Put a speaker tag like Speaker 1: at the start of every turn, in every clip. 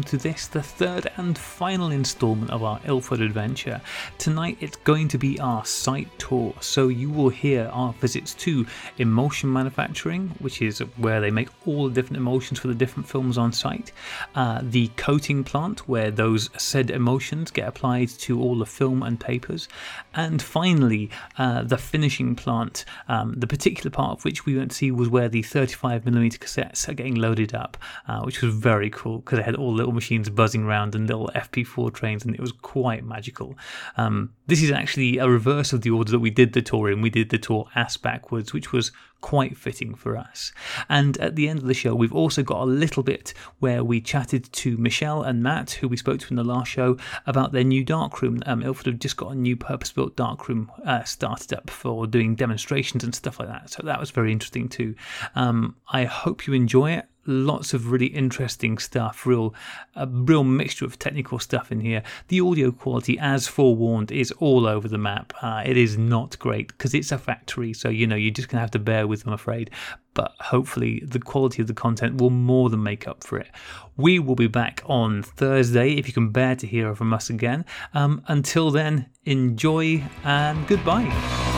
Speaker 1: welcome to this, the third and final installment of our Ilford adventure. Tonight it's going to be our site tour, so you will hear our visits to Emulsion Manufacturing, which is where they make all the different emulsions for the different films on site, uh, the coating plant, where those said emulsions get applied to all the film and papers, and finally uh, the finishing plant, um, the particular part of which we went to see was where the 35mm cassettes are getting loaded up, uh, which was very cool because they had all little machines buzzing around and little FP4 trains, and it was quite magical. Um, this is actually a reverse of the order that we did the tour in. We did the tour ass backwards, which was quite fitting for us. And at the end of the show, we've also got a little bit where we chatted to Michelle and Matt, who we spoke to in the last show, about their new darkroom. Um, Ilford have just got a new purpose built darkroom uh, started up for doing demonstrations and stuff like that. So that was very interesting too. Um, I hope you enjoy it lots of really interesting stuff real a real mixture of technical stuff in here. The audio quality as forewarned is all over the map. Uh, it is not great because it's a factory so you know you're just gonna have to bear with i'm afraid. But hopefully the quality of the content will more than make up for it. We will be back on thursday if you can bear to hear from us again. Um, until then enjoy and goodbye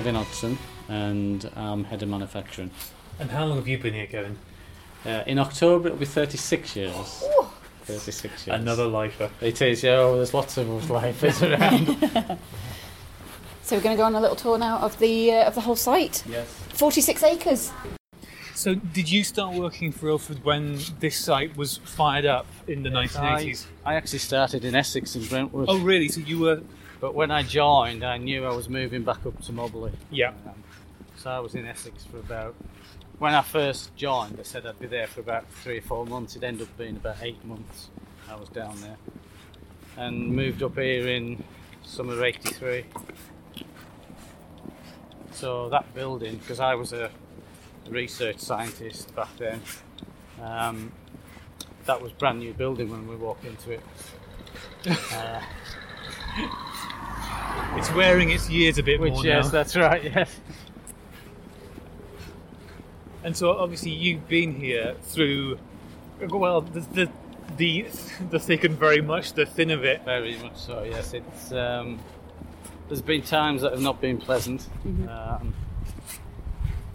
Speaker 2: Kevin Hodson and I'm head of manufacturing.
Speaker 1: and how long have you been here kevin
Speaker 2: Uh, in October it'll be 36 years. 36 years.
Speaker 1: another lifer
Speaker 2: It is, yeah. oh, There's lots of lifers around.
Speaker 3: So we're going to go on a little tour now of the uh, of the whole site.
Speaker 2: yes.
Speaker 3: 46 acres.
Speaker 1: So, did you start working for Ilford when this site was fired up in the 1980s?
Speaker 2: I, I actually started in Essex in Brentwood.
Speaker 1: Oh, really? So you were?
Speaker 2: But when I joined, I knew I was moving back up to Mobberley.
Speaker 1: Yeah.
Speaker 2: Um, so I was in Essex for about. When I first joined, they said I'd be there for about three or four months. It ended up being about eight months. I was down there, and moved up here in summer '83. So that building, because I was a research scientist back then, um, that was brand new building when we walked into it. Uh,
Speaker 1: It's wearing its years a bit
Speaker 2: which
Speaker 1: more
Speaker 2: yes,
Speaker 1: now.
Speaker 2: that's right. Yes.
Speaker 1: And so, obviously, you've been here through. Well, the the the, the thick and very much the thin of it.
Speaker 2: Very much so, yes. It's um, there's been times that have not been pleasant, um,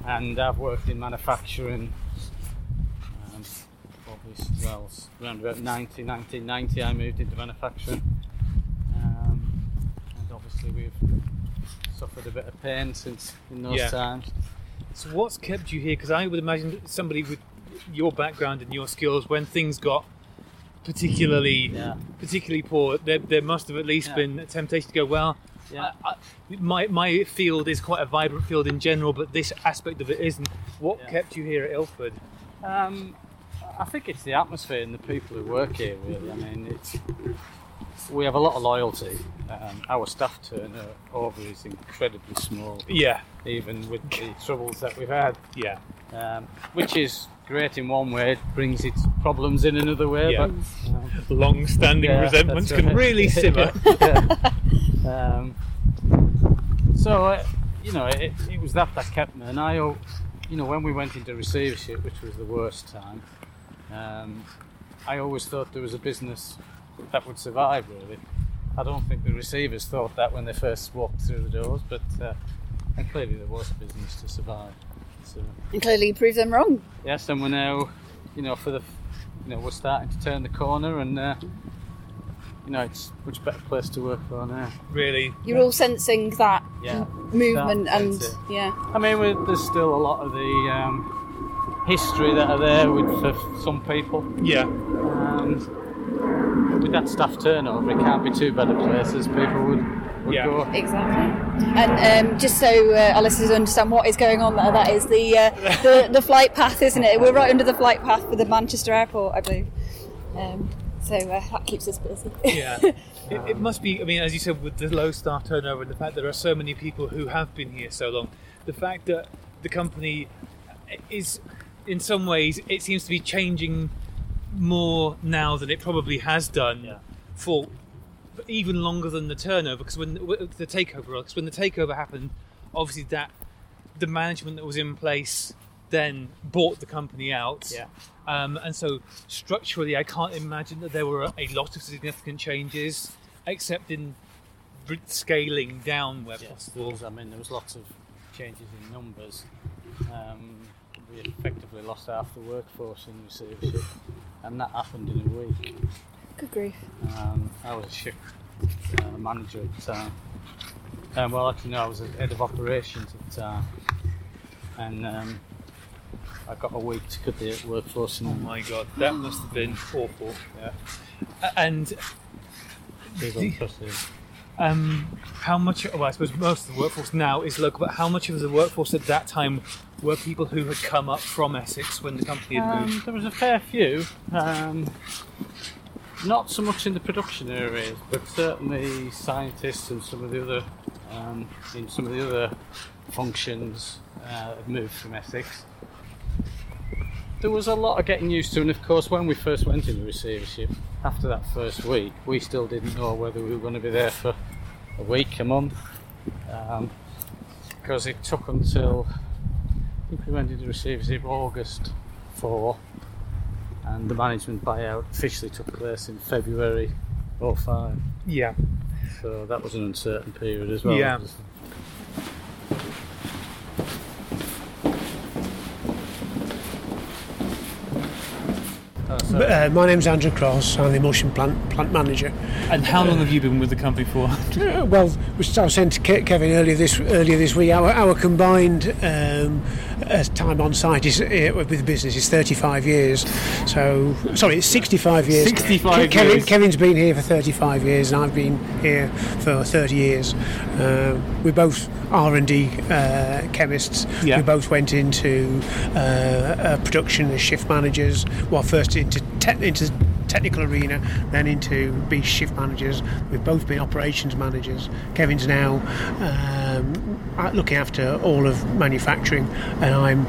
Speaker 2: and I've worked in manufacturing. Um, obviously, well, around about 90, 1990, I moved into manufacturing, and obviously we've suffered a bit of pain since in those
Speaker 1: Yeah.
Speaker 2: times.
Speaker 1: So, what's kept you here? Because I would imagine somebody with your background and your skills, when things got particularly
Speaker 2: Yeah.
Speaker 1: particularly poor, there, there must have at least
Speaker 2: Yeah.
Speaker 1: been a temptation to go, well.
Speaker 2: Yeah.
Speaker 1: I, I, my my field is quite a vibrant field in general, but this aspect of it isn't. What
Speaker 2: Yeah.
Speaker 1: kept you here at Ilford?
Speaker 2: Um, I think it's the atmosphere and the people who work here. Really, I mean, it's we have a lot of loyalty. Um, our staff turnover is incredibly small,
Speaker 1: Yeah,
Speaker 2: even with the troubles that we've had,
Speaker 1: yeah,
Speaker 2: um, which is great in one way. It brings its problems in another way,
Speaker 1: Yeah.
Speaker 2: but um,
Speaker 1: long-standing
Speaker 2: Yeah,
Speaker 1: resentments
Speaker 2: that's
Speaker 1: can
Speaker 2: right.
Speaker 1: really simmer.
Speaker 2: um, so uh, you know, it, it was that that kept me. And I, you know, when we went into receivership, which was the worst time, um, I always thought there was a business that would survive. Really, I don't think the receivers thought that when they first walked through the doors, but uh, and clearly there was a business to survive. So
Speaker 3: And clearly you proved them wrong.
Speaker 2: yes, and we're now, you know, for the, you know, we're starting to turn the corner, and uh, you know, it's a much better place to work for now.
Speaker 1: really,
Speaker 3: You're all sensing that
Speaker 2: Yeah.
Speaker 3: movement
Speaker 2: That-
Speaker 3: and yeah.
Speaker 2: I mean, we there's still a lot of the um, history that are there with for some people.
Speaker 1: yeah,
Speaker 2: Um, with that staff turnover, it can't be too bad a place as people would, would
Speaker 1: Yeah.
Speaker 2: go.
Speaker 3: Exactly. And um, just so uh, our listeners understand what is going on there, that is the, uh, the the flight path, isn't it? We're right under the flight path for the Manchester airport, I believe. Um, so uh, that keeps us busy.
Speaker 1: yeah. It, it must be. I mean, as you said, with the low staff turnover and the fact that there are so many people who have been here so long, the fact that the company is, in some ways, it seems to be changing more now than it probably has done
Speaker 2: Yeah.
Speaker 1: for even longer than the turnover because when the takeover, because when the takeover happened, obviously that the management that was in place then bought the company out.
Speaker 2: Yeah.
Speaker 1: Um, and so structurally, I can't imagine that there were a lot of significant changes, except in scaling down where possible.
Speaker 2: I mean, there was lots of changes in numbers. Um, we effectively lost half the workforce in receivership, and that happened in a week.
Speaker 3: Good grief.
Speaker 2: Um, I was a shift uh, manager at the time. Um, well, actually, no, I was a head of operations at the time, and um, I got a week to cut the workforce.
Speaker 1: Oh my god, that must have been awful.
Speaker 2: yeah,
Speaker 1: And
Speaker 2: it was unprecedented.
Speaker 1: um, how much? Well, I suppose most of the workforce now is local, but how much of the workforce at that time were people who had come up from Essex when the company had moved?
Speaker 2: Um, there was a fair few. Um, not so much in the production areas, but certainly scientists and some of the other um, in some of the other functions uh, had moved from Essex. There was a lot of getting used to, and of course, when we first went into receivership, after that first week, we still didn't know whether we were going to be there for a week, a month, um, because it took until I think we went into receivership August 4 and the management buyout officially took place in February 05
Speaker 1: Yeah.
Speaker 2: so that was an uncertain period as well
Speaker 1: Yeah.
Speaker 2: Uh,
Speaker 4: my name's Andrew Cross. I'm the emulsion plant plant manager.
Speaker 1: And how long have you been with the company for?
Speaker 4: Uh, well, I was saying to Ke- Kevin earlier this earlier this week, our, our combined um, uh, time on site is uh, with the business is 35 years. So sorry, it's 65 years.
Speaker 1: 65
Speaker 4: Kevin,
Speaker 1: years.
Speaker 4: Kevin's been here for 35 years, and I've been here for 30 years. Uh, we both R&D uh, chemists.
Speaker 1: Yeah.
Speaker 4: We both went into uh, uh, production as shift managers. Well, first into te- into technical arena, then into be shift managers. We've both been operations managers. Kevin's now um, uh, looking after all of manufacturing, and I'm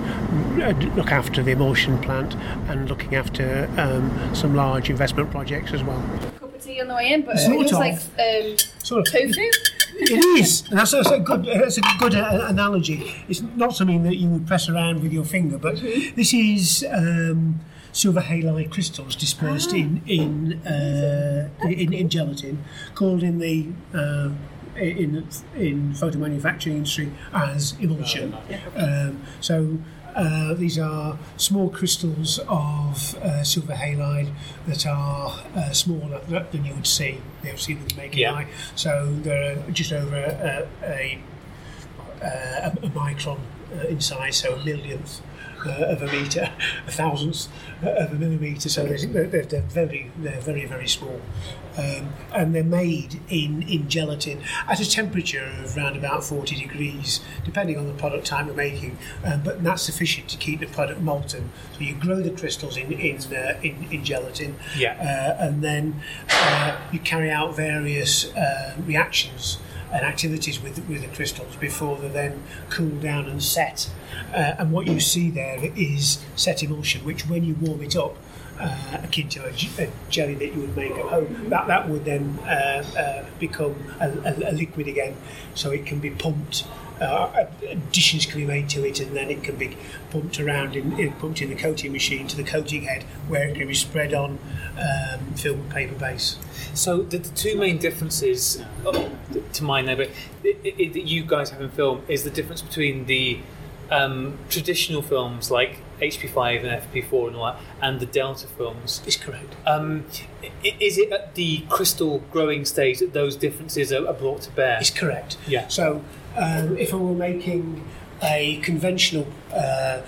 Speaker 4: uh, look after the emulsion plant and looking after um, some large investment projects as well.
Speaker 3: Cup of tea on the way in, but
Speaker 4: Sort
Speaker 3: it looks
Speaker 4: of.
Speaker 3: like um,
Speaker 4: Sort of.
Speaker 3: tofu.
Speaker 4: It is, and that's, that's a good. That's a good uh, analogy. It's not something that you would press around with your finger, but this is um, silver halide crystals dispersed in in, uh, in in gelatin, called in the. Uh, in in photo manufacturing industry as emulsion. Um, so uh, these are small crystals of uh, silver halide that are uh, smaller than you would see. You would see with the naked
Speaker 1: Yeah.
Speaker 4: eye. So they're just over a, a, a, a micron uh, in size, so a millionth uh, of a meter, a thousandth uh, of a millimeter. So they're, they're, they're very, they're very, very small, um, and they're made in in gelatin at a temperature of around about 40 degrees, depending on the product type you're making. Um, but that's sufficient to keep the product molten. So you grow the crystals in in uh, in, in gelatin,
Speaker 1: Yeah.
Speaker 4: uh, and then uh, you carry out various uh, reactions and activities with with the crystals before they then cool down and set. Uh, and what you see there is set emulsion, which when you warm it up. Uh, akin to a jelly that you would make at home, that that would then uh, uh, become a, a, a liquid again, so it can be pumped. Uh, additions can be made to it, and then it can be pumped around in, in pumped in the coating machine to the coating head, where it can be spread on um, film paper base.
Speaker 1: So the, the two main differences, uh, to my know, but that you guys have in film is the difference between the um, traditional films like HP5 and FP4 and all that, and the Delta films.
Speaker 4: Is correct.
Speaker 1: Um, is it at the crystal growing stage that those differences are, are brought to bear?
Speaker 4: Is correct.
Speaker 1: Yeah.
Speaker 4: So um, if I were making a conventional uh,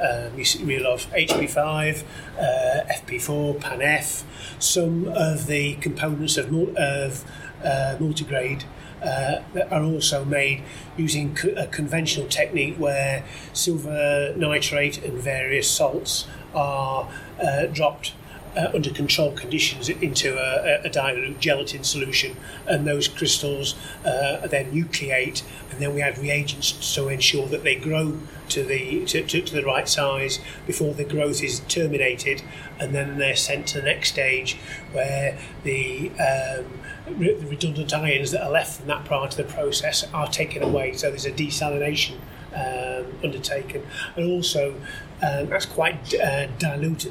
Speaker 4: um, you see- have HP5, uh, FP4, PAN-F, some of the components of, of uh, multigrade uh, are also made using co- a conventional technique where silver nitrate and various salts are uh, dropped uh, under controlled conditions into a, a dilute gelatin solution, and those crystals uh, then nucleate, and then we add reagents to ensure that they grow to the to, to, to the right size before the growth is terminated, and then they're sent to the next stage where the um, the redundant ions that are left from that part of the process are taken away. So there's a desalination um, undertaken, and also um, that's quite uh,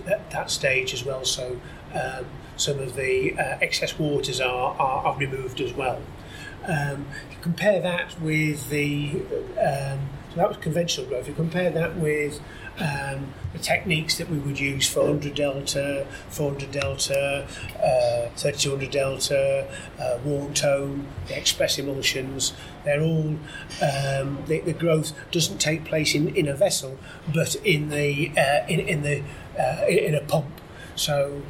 Speaker 4: at that, stage as well. So um, some of the uh, excess waters are, are, are removed as well. Um, compare that with the um, so that was conventional growth. If you compare that with um, the techniques that we would use for 100 delta, 400 delta, uh, 3200 delta, uh, warm tone, the express emulsions. They're all um, the, the growth doesn't take place in, in a vessel, but in the uh, in, in the uh, in, in a pump. So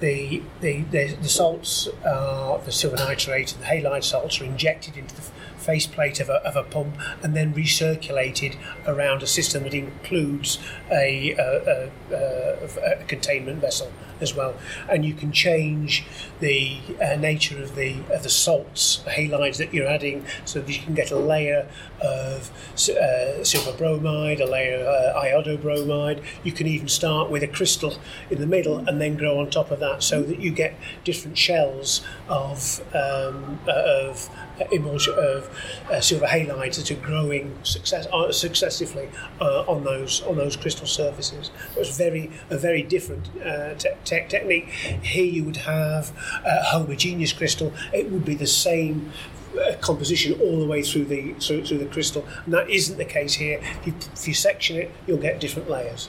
Speaker 4: the the, the, the salts, uh, the silver nitrate and the halide salts are injected into the faceplate of a, of a pump and then recirculated around a system that includes a, a, a, containment vessel as well. And you can change the uh, nature of the of the salts, the halides that you're adding, so that you can get a layer of uh, silver bromide, a layer of uh, iodobromide. You can even start with a crystal in the middle and then grow on top of that, so that you get different shells of um, of emulsion of uh, silver halides that are growing success, uh, successively uh, on those on those crystal surfaces. It's very a very different uh, te- te- technique. Here you would have a homogeneous crystal. It would be the same uh, composition all the way through the through, through the crystal, and that isn't the case here. If you, if you section it, you'll get different layers.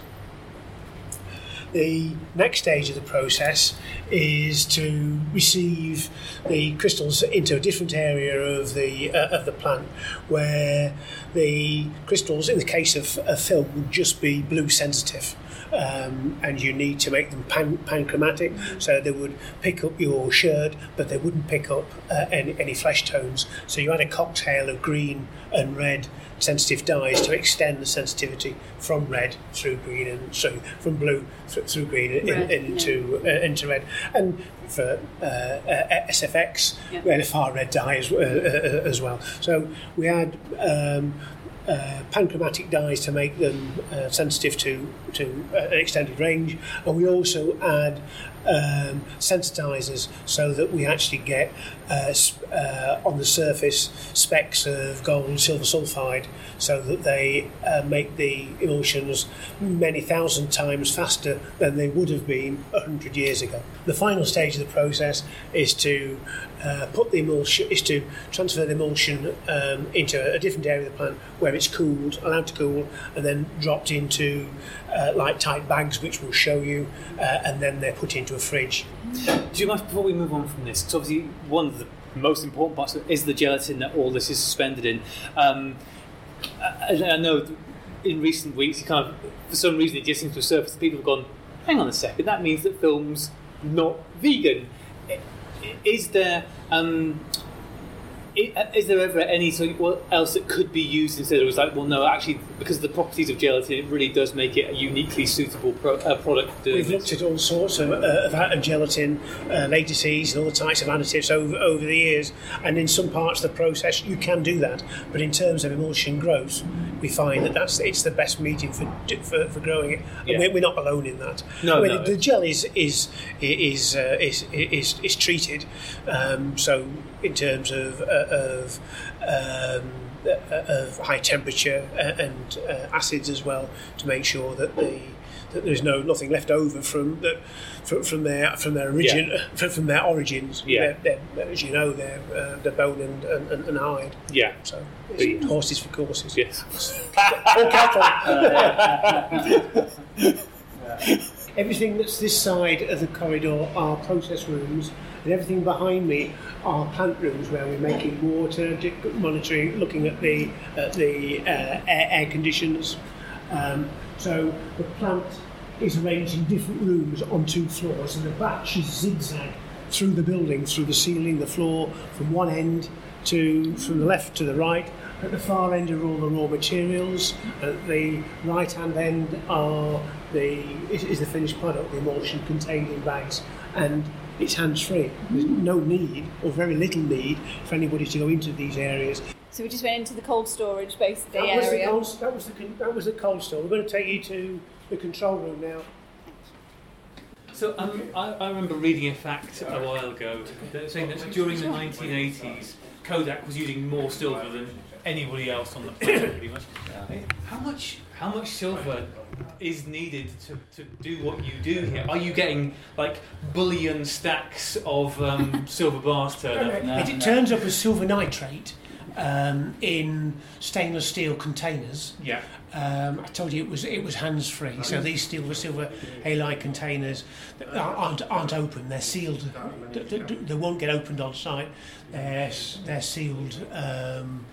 Speaker 4: The next stage of the process is to receive the crystals into a different area of the uh, of the plant, where the crystals, in the case of, of film, would just be blue sensitive. Um, and you need to make them pan- panchromatic, so they would pick up your shirt, but they wouldn't pick up uh, any, any flesh tones. So you had a cocktail of green and red sensitive dyes to extend the sensitivity from red through green and so from blue th- through green in,
Speaker 3: Red,
Speaker 4: into uh, into red and for uh, uh, SFX
Speaker 3: Yeah.
Speaker 4: we had a far red dye as, uh, uh, as well so we had um, uh, panchromatic dyes to make them uh, sensitive to to uh, an extended range, and we also add um, sensitizers so that we actually get uh, uh, on the surface specks of gold and silver sulfide, so that they uh, make the emulsions many thousand times faster than they would have been a hundred years ago. The final stage of the process is to uh, put the emulsion is to transfer the emulsion um, into a different area of the plant where it's cooled, allowed to cool, and then dropped into uh, light tight bags, which we'll show you, uh, and then they're put into a fridge.
Speaker 1: Do you mind before we move on from this? Because obviously one of the most important parts is the gelatin that all this is suspended in. Um, I, I know in recent weeks, kind of for some reason it just seems to surface. People have gone, hang on a second, that means that film's not vegan. Is there? Um, is there ever any sort of what else that could be used instead? It was like, well, no, actually, because of the properties of gelatin, it really does make it a uniquely suitable pro- uh, product.
Speaker 4: We've looked at all sorts of, uh, of, of gelatin, uh, lateces, and all the types of additives over, over the years, and in some parts of the process you can do that. But in terms of emulsion growth, we find that that's it's the best medium for for, for growing it. And
Speaker 1: Yeah.
Speaker 4: we're, we're not alone in that.
Speaker 1: No,
Speaker 4: I mean,
Speaker 1: no,
Speaker 4: the, the gel is is is uh, is, is is treated. Um, so in terms of uh, of um, uh, of high temperature uh, and uh, acids as well to make sure that the that there's no nothing left over from the from, from their from their origin from, from their origins.
Speaker 1: Yeah.
Speaker 4: They're, they're, as you know, they're uh, they're bone and, and, and hide.
Speaker 1: Yeah.
Speaker 4: So it's horses for courses.
Speaker 1: Yes.
Speaker 4: Or cattle. Everything that's this side of the corridor are process rooms, and everything behind me are plant rooms where we're making water, monitoring, looking at the at the uh, air, air conditions. Um, so the plant is arranged in different rooms on two floors, and the batches zigzag through the building, through the ceiling, the floor, from one end to from the left to the right, At the far end are all the raw materials. At the right hand end are the is, is the finished product, the emulsion contained in bags, and it's hands free. There's no need or very little need for anybody to go into these areas.
Speaker 3: So we just went into the cold storage basically
Speaker 4: That was, the
Speaker 3: area.
Speaker 4: cold, that, was the, that was the cold store. We're going to take you to the control room now.
Speaker 1: So um, I, I remember reading a fact a while ago that saying that during the 1980s, Kodak was using more silver than anybody else on the planet, pretty much. How much? How much silver is needed to, to do what you do here? Are you getting like bullion stacks of um, silver bars turned up?
Speaker 2: No,
Speaker 4: it, it
Speaker 2: no.
Speaker 4: turns up as silver nitrate um, in stainless steel containers.
Speaker 1: Yeah.
Speaker 4: Um, I told you it was it was hands free. So these silver silver halide containers aren't aren't open. They're sealed. d- d- d- They won't get opened on site. They're they're sealed. Um,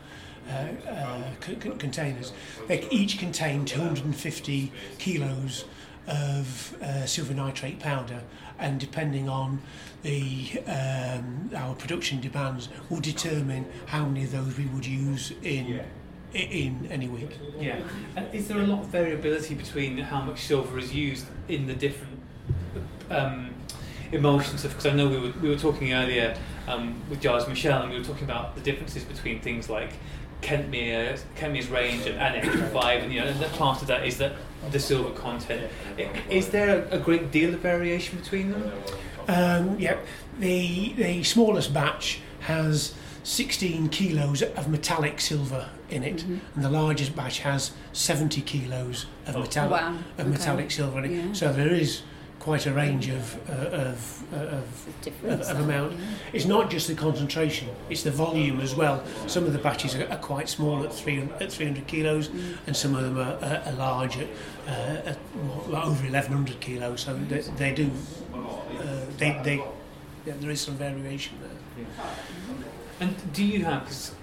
Speaker 4: c- c- containers. They each contain 250 kilos of uh, silver nitrate powder, and depending on the um, our production demands, will determine how many of those we would use in in any week.
Speaker 1: Yeah. And is there a lot of variability between how much silver is used in the different um, emulsions? Because I know we were, we were talking earlier um, with Giles Michelle, and we were talking about the differences between things like Kentmere, Kentmere's range and, and X5, and you know, and that part of that is that the silver content. Is there a, a great deal of variation between them?
Speaker 4: Um, yeah, the the smallest batch has 16 kilos of metallic silver in it, and the largest batch has 70 kilos of
Speaker 1: Oh.
Speaker 4: metallic
Speaker 3: Wow,
Speaker 4: of
Speaker 3: okay.
Speaker 4: metallic silver in it.
Speaker 3: Yeah.
Speaker 4: So there is quite a range of uh, of, uh, of of, of amount. It's not just the concentration; it's the volume as well. Some of the batches are, are quite small at 300, at 300 kilos, and some of them are, are, are large at, uh, at well, over 1100 kilos. So they, they do uh, they they yeah, there is some variation there.
Speaker 1: And do you have, because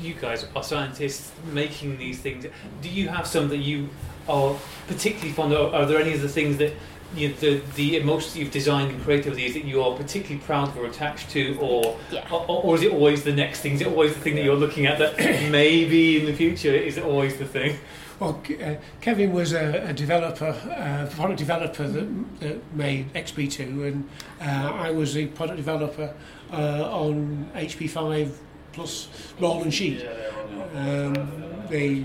Speaker 1: you guys are scientists making these things, do you have some that you are particularly fond of? Are there any of the things that you the, the emulsions you've designed and created over the that you are particularly proud of or attached to, or,
Speaker 3: Yeah.
Speaker 1: or, or is it always the next thing? Is it always the thing that you're looking at that maybe in the future is it always the thing?
Speaker 4: Well, uh, Kevin was a, a developer, uh, product developer that, that made XP2, and uh, I was a product developer uh, on HP5 plus roll and sheet. Um, the,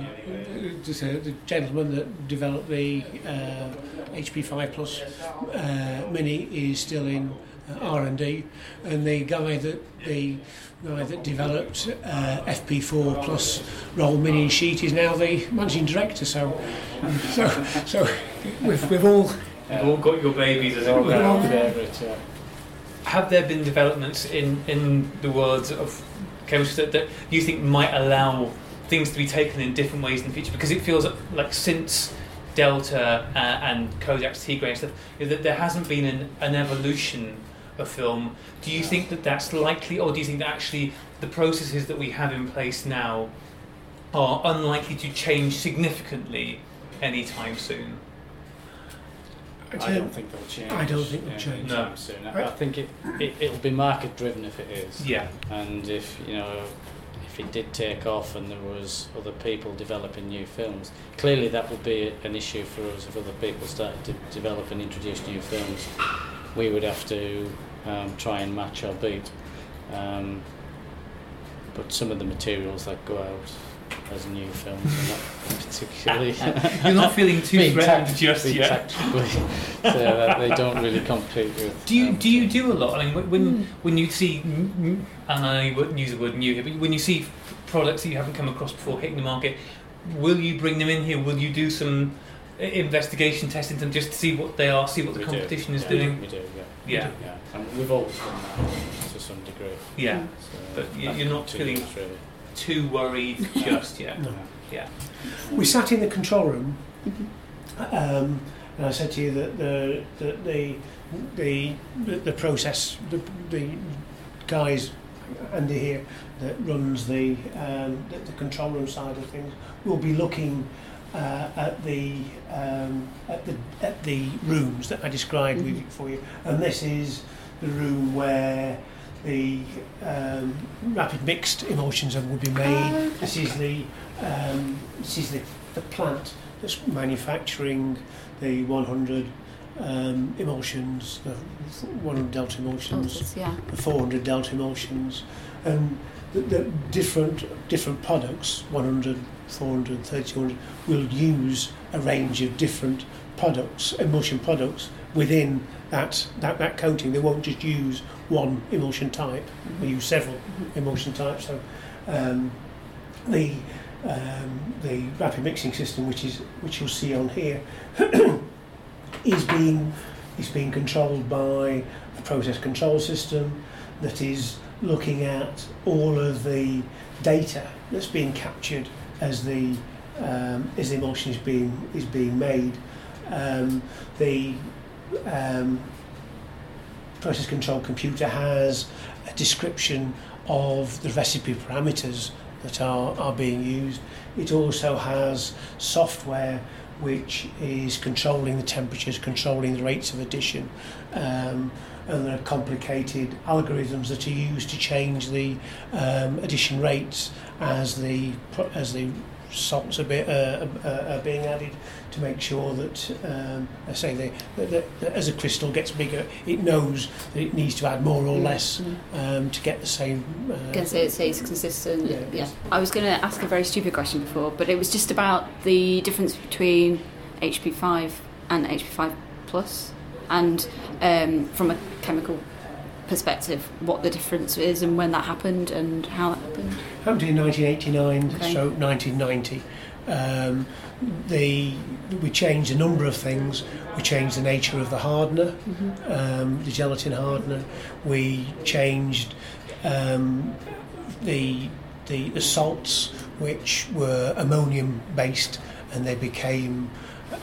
Speaker 4: just, uh, the gentleman that developed the uh, HP5 plus uh, Mini is still in uh, R&D, and the guy that the guy that developed uh, FP4 plus roll mini and sheet is now the managing director. So, so, so we've, we've all
Speaker 1: You've all got your babies as it
Speaker 2: All
Speaker 1: were.
Speaker 2: yeah.
Speaker 1: Have there been developments in, in the world of chemistry that, that you think might allow things to be taken in different ways in the future? Because it feels like since Delta uh, and Kodak's T-Grain and stuff, you know, that there hasn't been an, an evolution of film. Do you think that that's likely, or do you think that actually the processes that we have in place now are unlikely to change significantly anytime soon?
Speaker 2: I don't think they'll change.
Speaker 4: I don't think they'll change.
Speaker 1: No.
Speaker 2: soon. I, I think it, it it'll be market driven if it is.
Speaker 1: Yeah.
Speaker 2: And if you know, if it did take off and there was other people developing new films, clearly that would be an issue for us. If other people started to develop and introduce new films, we would have to um, try and match our beat. Um, but some of the materials that go out as new films are not particularly.
Speaker 1: You're not feeling too
Speaker 2: being
Speaker 1: threatened
Speaker 2: tact-
Speaker 1: just yet.
Speaker 2: tactically, so that they don't really compete with.
Speaker 1: Do you
Speaker 2: um,
Speaker 1: do you do a lot? I mean, when when, when you see, mm, mm, and I wouldn't use the word new here, but when you see products that you haven't come across before hitting the market, will you bring them in here? Will you do some investigation testing them just to see what they are, see what the
Speaker 2: we do,
Speaker 1: competition is
Speaker 2: yeah,
Speaker 1: doing?
Speaker 2: We do, yeah.
Speaker 1: Yeah.
Speaker 2: Yeah, and we've always done that to some degree.
Speaker 1: Yeah,
Speaker 2: So
Speaker 1: But you-
Speaker 2: that
Speaker 1: you're not
Speaker 2: continues,
Speaker 1: feeling-
Speaker 2: really.
Speaker 1: Too worried just yet.
Speaker 4: No.
Speaker 1: Yeah,
Speaker 4: We sat in the control room, um, and I said to you that the the the the, the, the process, the, the guys, Andy here, that runs the, um, the the control room side of things, will be looking. Uh, at the um, at the at the rooms that I described with, for you, and this is the room where the um, rapid mixed emulsions that would be made.
Speaker 3: Oh,
Speaker 4: This is the um, this is the, the plant that's manufacturing the 100 um, emulsions, the 100 delta emulsions,
Speaker 3: yeah.
Speaker 4: the 400 delta emulsions, and the, the different different products, 100, 400, 300, will use a range of different products, emulsion products within that, that, that coating. They won't just use one emulsion type. They use several emulsion types. So um, the um, the rapid mixing system, which is which you'll see on here, is being is being controlled by a process control system that is looking at all of the data that's being captured as the um, as the emulsion is being is being made. Um, the um, process control computer has a description of the recipe parameters that are, are being used. It also has software which is controlling the temperatures, controlling the rates of addition, um, and there are complicated algorithms that are used to change the um, addition rates as the as the salts are, be, uh, uh, are being added to make sure that, um, I say, they, that, that, as a crystal gets bigger, it knows that it needs to add more or less um, to get the same. Uh,
Speaker 3: say it stays consistent.
Speaker 4: Yeah.
Speaker 3: Yeah. I was going to ask a very stupid question before, but it was just about the difference between HP5 and HP5 Plus, and um, from a chemical perspective, what the difference is and when that happened and how that happened.
Speaker 4: happened in 1989
Speaker 3: Okay.
Speaker 4: stroke 1990. Um, the, we changed a number of things. We changed the nature of the hardener, um, the gelatin hardener. We changed um, the, the the salts, which were ammonium based, and they became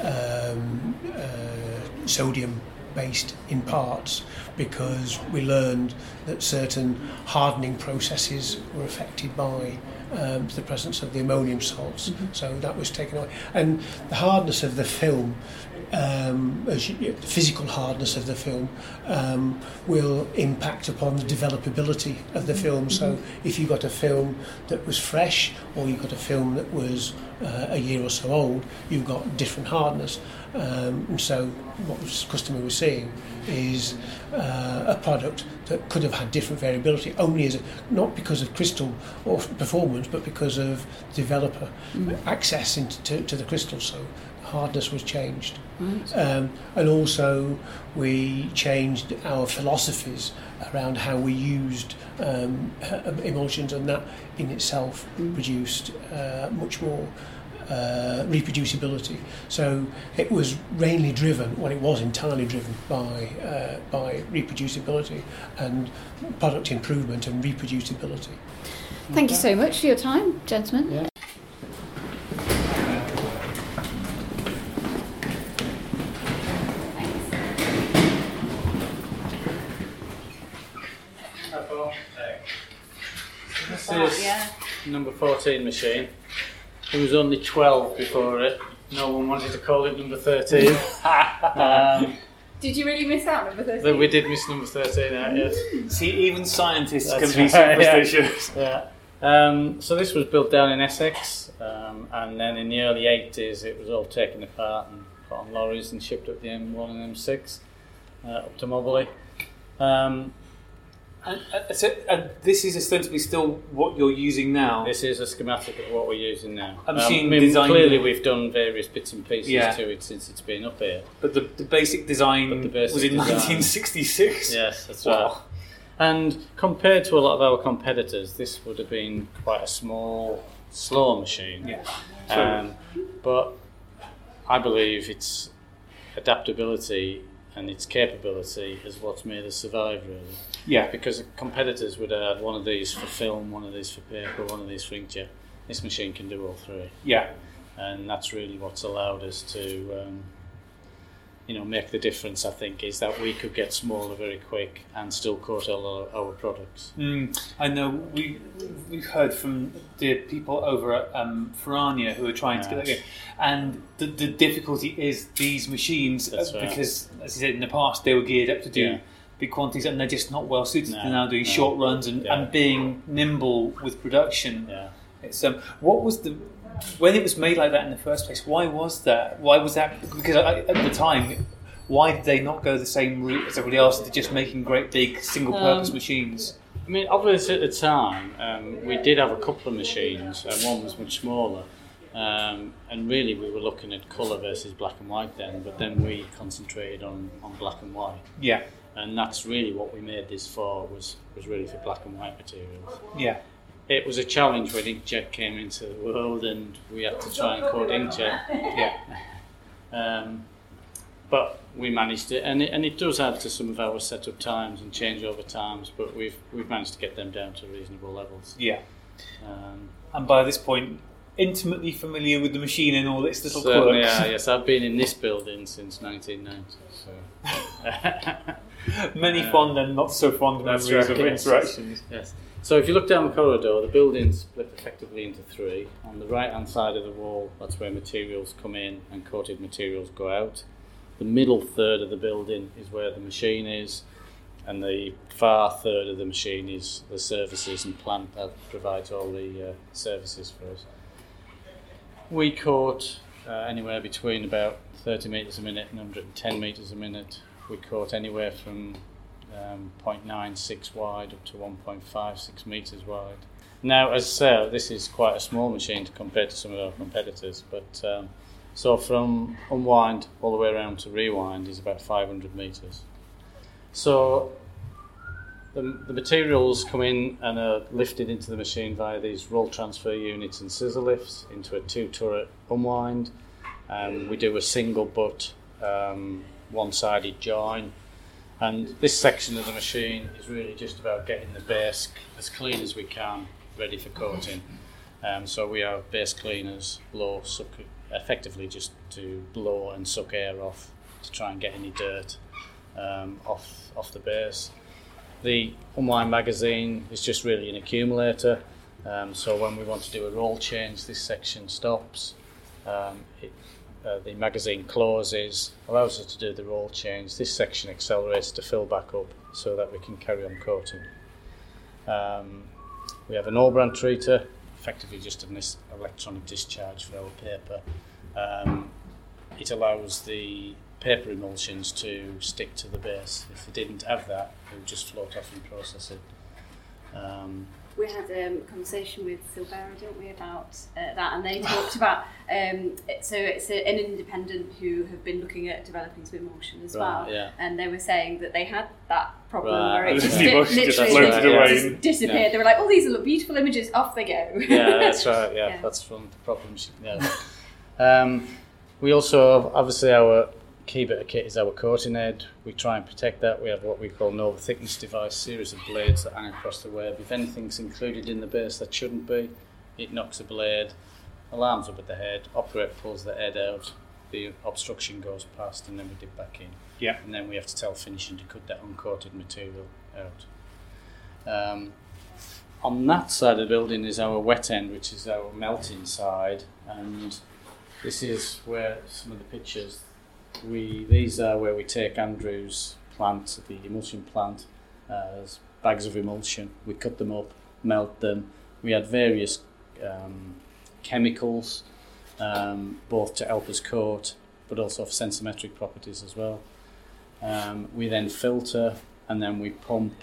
Speaker 4: um, uh, sodium based in parts because we learned that certain hardening processes were affected by um, the presence of the ammonium salts. So that was taken away. And the hardness of the film, um, as you, the physical hardness of the film, um, will impact upon the developability of the film. So if you got a film that was fresh or you got a film that was uh, a year or so old, you've got different hardness. Um, and so what the customer was seeing is uh, a product that could have had different variability only as a, not because of crystal or performance but because of developer access into to, to the crystal. So hardness was changed. Um, and also we changed our philosophies around how we used um, emulsions and that in itself produced uh, much more uh, reproducibility. So it was mainly driven, well, it was entirely driven by uh, by reproducibility and product improvement and reproducibility.
Speaker 3: Thank you so much for your time, gentlemen.
Speaker 2: Yeah. This is number 14 machine. There was only 12 before it. No one wanted to call it number 13. um,
Speaker 3: Did you really miss out number 13?
Speaker 2: we did miss number 13 out, yes.
Speaker 1: See, even scientists
Speaker 2: That's
Speaker 1: can be
Speaker 2: right, yeah.
Speaker 1: superstitious.
Speaker 2: Yeah. Um, so this was built down in Essex, um, and then in the early 80s it was all taken apart and put on lorries and shipped up the M1 and M6 uh, up to Mobberley. Um,
Speaker 1: And, uh, so, this is ostensibly still what you're using now.
Speaker 2: this is a schematic of what we're using now.
Speaker 1: A
Speaker 2: Um, I mean,
Speaker 1: designed-
Speaker 2: clearly we've done various bits and pieces
Speaker 1: Yeah.
Speaker 2: to it since it's been up here.
Speaker 1: But the, the basic design
Speaker 2: the basic
Speaker 1: was in
Speaker 2: design.
Speaker 1: 1966.
Speaker 2: Yes, that's
Speaker 1: Wow.
Speaker 2: right. And compared to a lot of our competitors, this would have been quite a small, slow machine.
Speaker 1: Yeah.
Speaker 2: Um, but I believe its adaptability and its capability is what's made us survive, really.
Speaker 1: Yeah.
Speaker 2: Because competitors would add one of these for film, one of these for paper, one of these for inkjet. This machine can do all three,
Speaker 1: Yeah.
Speaker 2: and that's really what's allowed us to, um, you know, make the difference. I think is that we could get smaller very quick and still coat all our, our products.
Speaker 1: Mm, I know we we've heard from the people over at um, Ferrania who are trying to get that going, and the, the difficulty is these machines
Speaker 2: right.
Speaker 1: because, as you said in the past, they were geared up to do
Speaker 2: Yeah.
Speaker 1: big quantities, and they're just not well suited
Speaker 2: No,
Speaker 1: to now doing
Speaker 2: no.
Speaker 1: short runs and,
Speaker 2: Yeah.
Speaker 1: and being nimble with production.
Speaker 2: Yeah.
Speaker 1: It's um, what was the when it was made like that in the first place? Why was that? Why was that? Because I, at the time, why did they not go the same route as everybody else? They're just making great big single-purpose
Speaker 2: Um,
Speaker 1: machines.
Speaker 2: I mean, obviously at the time, um, we did have a couple of machines, and one was much smaller. Um, and really, we were looking at colour versus black and white then, but then we concentrated on, on black and white.
Speaker 1: Yeah,
Speaker 2: And that's really what we made this for, was, was really for black and white materials.
Speaker 1: yeah,
Speaker 2: It was a challenge when inkjet came into the world, and we had to try and code inkjet.
Speaker 1: yeah.
Speaker 2: Um, but we managed it, and it, and it does add to some of our setup times and changeover times, but we've we've managed to get them down to reasonable levels.
Speaker 1: yeah.
Speaker 2: Um,
Speaker 1: And by this point, intimately familiar with the machine and all its little
Speaker 2: certainly
Speaker 1: quirks.
Speaker 2: are, yes, I've been in this building since 1990. So.
Speaker 1: Many
Speaker 2: Uh,
Speaker 1: fond and not so fond memories
Speaker 2: right,
Speaker 1: of
Speaker 2: yes.
Speaker 1: interactions.
Speaker 2: Yes. So if you look down the corridor, the building's split effectively into three. On the right hand side of the wall, that's where materials come in and coated materials go out. The middle third of the building is where the machine is, and the far third of the machine is the services and plant that provides all the uh, services for us. We coat uh, anywhere between about 30 metres a minute and 110 metres a minute. We coat anywhere from um, 0.96 wide up to 1.56 metres wide. Now, as I say, this is quite a small machine to compare to some of our competitors, but um, so from unwind all the way around to rewind is about 500 metres. So the, the materials come in and are lifted into the machine via these roll transfer units and scissor lifts into a two turret unwind. Um, we do a single butt um, one sided join. And this section of the machine is really just about getting the base as clean as we can, ready for coating. Um, so we have base cleaners, blow, suck, effectively just to blow and suck air off to try and get any dirt um, off off the base. The unwind magazine is just really an accumulator. Um, so when we want to do a roll change, this section stops. Um, it, uh, the magazine closes, allows us to do the roll change. This section accelerates to fill back up so that we can carry on coating. Um, we have an Allbrand treater, effectively just an electronic discharge for our paper. Um, it allows the paper emulsions to stick to the base. If we didn't have that, it would just float off in processing. Um,
Speaker 5: We had um, a conversation with Silvera, didn't we, about uh, that, and they talked about um, it- so it's a, an independent who have been looking at developing swim motion as well,
Speaker 2: yeah.
Speaker 5: and they were saying that they had that problem
Speaker 2: Right.
Speaker 5: where it
Speaker 1: The
Speaker 5: just,
Speaker 1: swim
Speaker 5: di-
Speaker 1: motion just
Speaker 5: literally
Speaker 2: floated
Speaker 5: just
Speaker 1: away.
Speaker 5: disappeared.
Speaker 2: Yeah.
Speaker 5: They were like, "Oh, these look beautiful images. Off they go."
Speaker 2: yeah, that's right. Yeah,
Speaker 5: Yeah.
Speaker 2: that's from the problems. Yeah. um, we also have, obviously our key bit of kit is our coating head. We try and protect that. We have what we call Nova thickness device, series of blades that hang across the web. If anything's included in the base that shouldn't be, it knocks a blade. Alarms up at the head. Operator pulls the head out. The obstruction goes past, and then we dip back in.
Speaker 1: Yeah.
Speaker 2: And then we have to tell finishing to cut that uncoated material out. Um, on that side of the building is our wet end, which is our melting side, and this is where some of the pictures we these are where we take Andrew's plant, the emulsion plant, as bags of emulsion. We cut them up, melt them. We had various um, chemicals, um, both to help us coat, but also for sensometric properties as well. Um, we then filter and then we pump.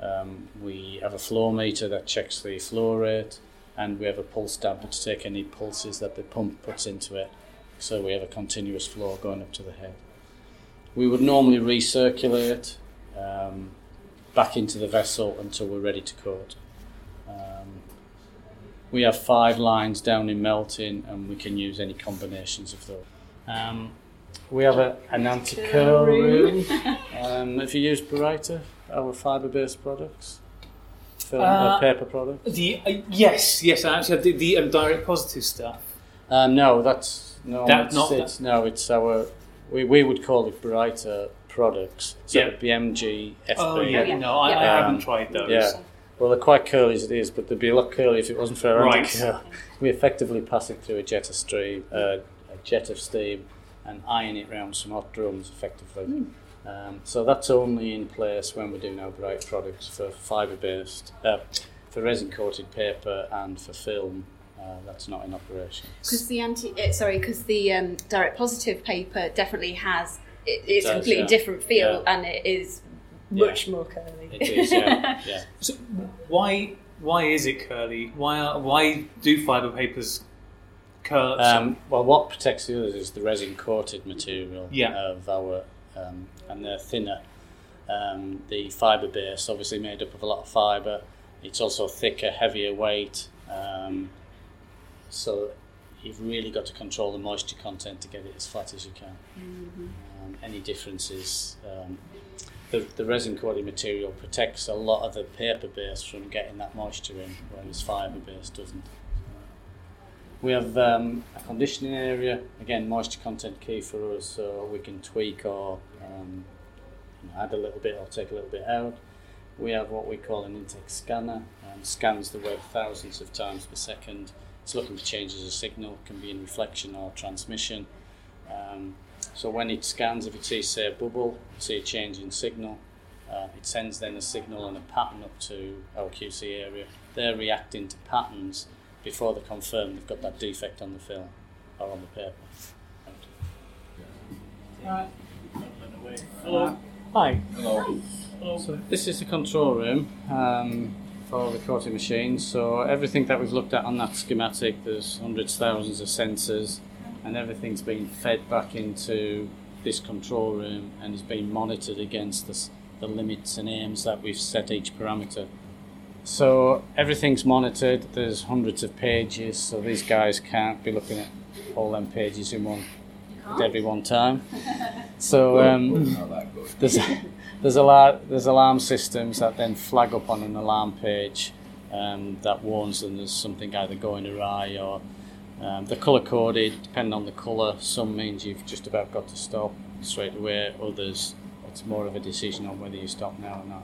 Speaker 2: Um, we have a flow meter that checks the flow rate, and we have a pulse damper to take any pulses that the pump puts into it. So we have a continuous flow going up to the head. We would normally recirculate um, back into the vessel until we're ready to coat. Um, we have five lines down in melting, and we can use any combinations of those. Um, we have a, an anti-curl room. um, have you use Baryta, our fibre-based products? Film, uh,
Speaker 1: Uh,
Speaker 2: paper products?
Speaker 1: The uh, yes, yes, I actually have the, the um, direct positive stuff.
Speaker 2: Um, no, that's no,
Speaker 1: That-
Speaker 2: it's,
Speaker 1: not
Speaker 2: it's, no, it's our. We, we would call it Baryta products. So
Speaker 1: Yeah.
Speaker 2: it'd be MG, FB.
Speaker 1: Oh yeah,
Speaker 5: yeah.
Speaker 1: no, I, I haven't
Speaker 2: Um,
Speaker 1: tried those.
Speaker 2: yeah. Well, they're quite curly as it is, but they'd be a lot curly if it wasn't for our
Speaker 1: Right.
Speaker 2: anti-curl. We effectively pass it through a jet of steam, uh, a jet of steam, and iron it round some hot drums effectively. Um, so that's only in place when we're doing our bright products for fibre based, uh, for resin coated paper and for film. Uh, that's not in operation.
Speaker 3: Because the anti, uh, sorry, because the um, direct positive paper definitely has it, it's
Speaker 2: Does,
Speaker 3: a completely
Speaker 2: yeah.
Speaker 3: different feel
Speaker 2: Yeah.
Speaker 3: and it is
Speaker 2: Yeah.
Speaker 3: much more curly.
Speaker 2: It is, yeah, yeah.
Speaker 1: So why why is it curly? Why are, why do fibre papers curl?
Speaker 2: Um, well, what protects the others is the resin coated material
Speaker 1: Yeah.
Speaker 2: of our, um, and they're thinner. Um, the fibre base, obviously made up of a lot of fibre. It's also thicker, heavier weight. Um, so you've really got to control the moisture content to get it as flat as you can. Um, any differences? Um, the, the resin coated material protects a lot of the paper base from getting that moisture in, whereas fibre base doesn't. We have um, a conditioning area, again, moisture content key for us, so we can tweak or um, you know, add a little bit or take a little bit out. We have what we call an intake scanner, um, scans the web thousands of times per second. It's looking for changes of signal, it can be in reflection or transmission. Um, so when it scans, if it sees, say, a bubble, see a change in signal, uh, it sends then a signal and a pattern up to our QC area. They're reacting to patterns before they confirm they've got that defect on the film or on the paper. Hello. Hi.
Speaker 6: Hello.
Speaker 2: So this is the control room um, for the coating machine. So everything that we've looked at on that schematic, there's hundreds, thousands of sensors, and everything's being fed back into this control room and is being monitored against this, the limits and aims that we've set each parameter. So everything's monitored. There's hundreds of pages, so these guys can't be looking at all them pages in one at every one time. So um,
Speaker 6: Not that good.
Speaker 2: there's there's a lot there's alarm systems that then flag up on an alarm page um, that warns them there's something either going awry or um, the color coded depending on the color some means you've just about got to stop straight away others it's more of a decision on whether you stop now or not.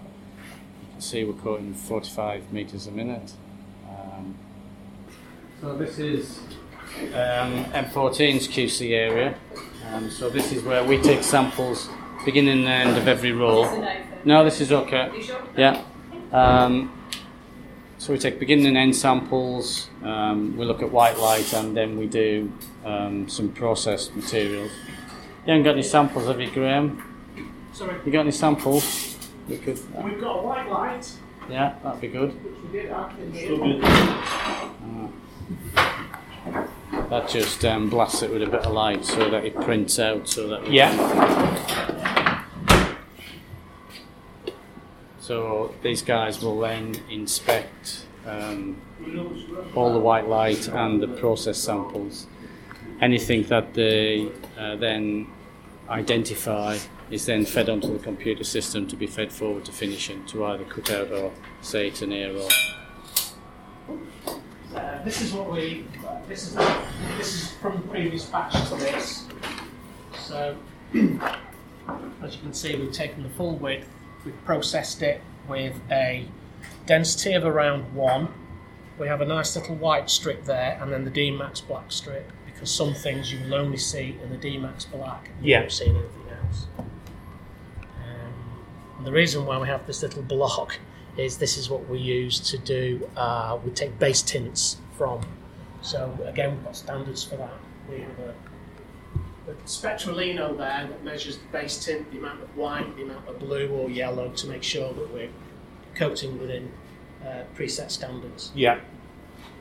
Speaker 2: You can see we're quoting 45 meters a minute. Um, so this is um, M14's QC area. Um, so this is where we take samples beginning and end of every row. No, this is okay. Yeah. Um, so we take beginning and end samples. Um, we look at white light, and then we do um, some processed materials. You haven't got any samples, have you, Graham?
Speaker 5: Sorry,
Speaker 2: You got any samples? We could.
Speaker 5: we've got a white light,
Speaker 2: Yeah, that'd be good.
Speaker 5: which we did have in here.
Speaker 2: That just um, blasts it with a bit of light so that it prints out. So that
Speaker 1: yeah.
Speaker 2: So these guys will then inspect um, all the white light and the process samples. Anything that they uh, then identify is then fed onto the computer system to be fed forward to finishing to either cut out or say to near or
Speaker 5: Uh, this is what we. This is this is from the previous batch to this. So, as you can see, we've taken the full width, we've processed it with a density of around one. We have a nice little white strip there, and then the D-Max black strip. Because some things you will only see in the D-Max black, and you
Speaker 1: Yeah.
Speaker 5: won't see in anything else. Um, and the reason why we have this little block is this is what we use to do. Uh, we take base tints from. So again, we've got standards for that. We have a, a Spectrolino there that measures the base tint, the amount of white, the amount of blue or yellow to make sure that we're coating within uh, preset standards.
Speaker 1: Yeah.